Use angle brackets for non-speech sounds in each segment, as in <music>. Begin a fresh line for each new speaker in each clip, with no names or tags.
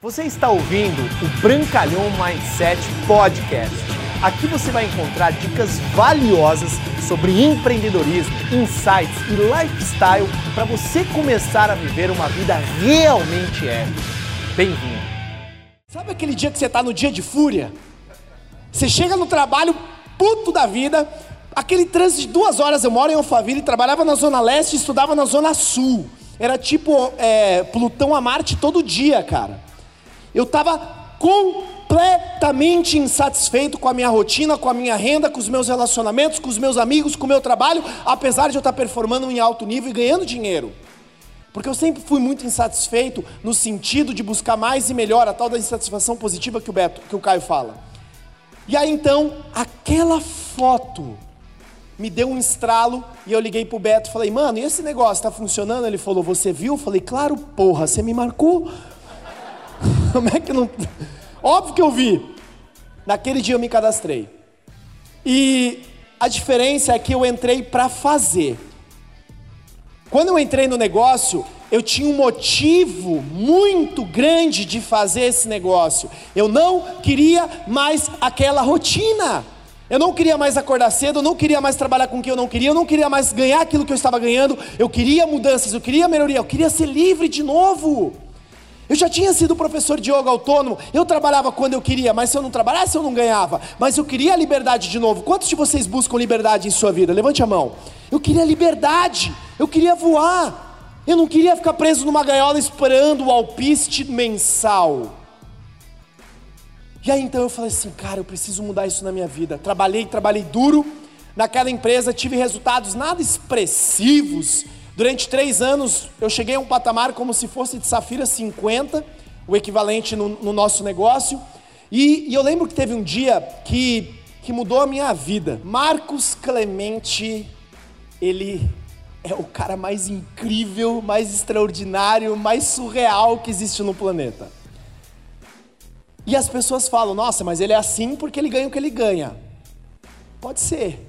Você está ouvindo o Brancalhão Mindset Podcast. Aqui você vai encontrar dicas valiosas sobre empreendedorismo, insights e lifestyle para você começar a viver uma vida realmente épica. Bem-vindo!
Sabe aquele dia que você está no dia de fúria? Você chega no trabalho puto da vida, aquele trânsito de duas horas. Eu moro em Alphaville, trabalhava na Zona Leste e estudava na Zona Sul. Era tipo é, Plutão a Marte todo dia, cara. Eu estava completamente insatisfeito com a minha rotina, com a minha renda, com os meus relacionamentos, com os meus amigos, com o meu trabalho, apesar de eu estar performando em alto nível e ganhando dinheiro. Porque eu sempre fui muito insatisfeito no sentido de buscar mais e melhor, a tal da insatisfação positiva que o Beto, que o Caio fala. E aí então, aquela foto me deu um estralo e eu liguei pro Beto falei, mano, e esse negócio tá funcionando? Ele falou, você viu? Eu falei, claro, porra, você me marcou. <laughs> Como é que não. Óbvio que eu vi. Naquele dia eu me cadastrei. E a diferença é que eu entrei para fazer. Quando eu entrei no negócio, eu tinha um motivo muito grande de fazer esse negócio. Eu não queria mais aquela rotina. Eu não queria mais acordar cedo, eu não queria mais trabalhar com o que eu não queria, eu não queria mais ganhar aquilo que eu estava ganhando, eu queria mudanças, eu queria melhoria, eu queria ser livre de novo. Eu já tinha sido professor de yoga autônomo, eu trabalhava quando eu queria, mas se eu não trabalhasse eu não ganhava. Mas eu queria a liberdade de novo. Quantos de vocês buscam liberdade em sua vida? Levante a mão. Eu queria liberdade, eu queria voar. Eu não queria ficar preso numa gaiola esperando o alpiste mensal. E aí então eu falei assim, cara, eu preciso mudar isso na minha vida. Trabalhei, trabalhei duro naquela empresa, tive resultados nada expressivos. Durante três anos eu cheguei a um patamar como se fosse de Safira 50, o equivalente no, no nosso negócio. E, e, eu lembro que teve um dia que, que mudou a minha vida. Marcos Clemente, ele é o cara mais incrível, mais extraordinário, mais surreal que existe no planeta. E as pessoas falam: nossa, mas ele é assim porque ele ganha o que ele ganha. Pode ser,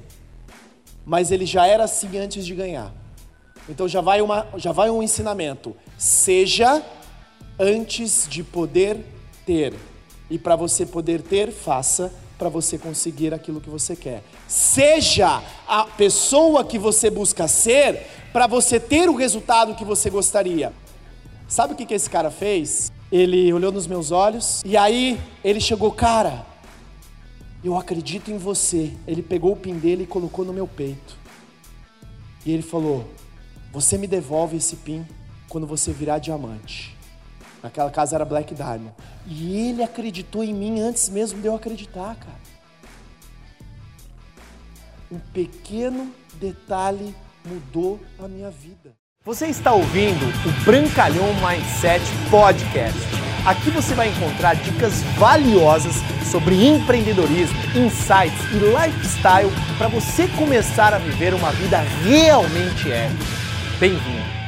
mas ele já era assim antes de ganhar. Então já vai, uma, já vai um ensinamento: seja antes de poder ter. E para você poder ter, faça para você conseguir aquilo que você quer. Seja a pessoa que você busca ser para você ter o resultado que você gostaria. Sabe o que, que esse cara fez? Ele olhou nos meus olhos e aí ele chegou, cara, eu acredito em você. Ele pegou o pin dele e colocou no meu peito. E ele falou: Você me devolve esse pin quando você virar diamante. Naquela casa era Black Diamond. E ele acreditou em mim antes mesmo de eu acreditar, cara. Um pequeno detalhe mudou a minha vida.
Você está ouvindo o Brancalhão Mindset Podcast. Aqui você vai encontrar dicas valiosas sobre empreendedorismo, insights e lifestyle para você começar a viver uma vida realmente épica. Bem-vindo!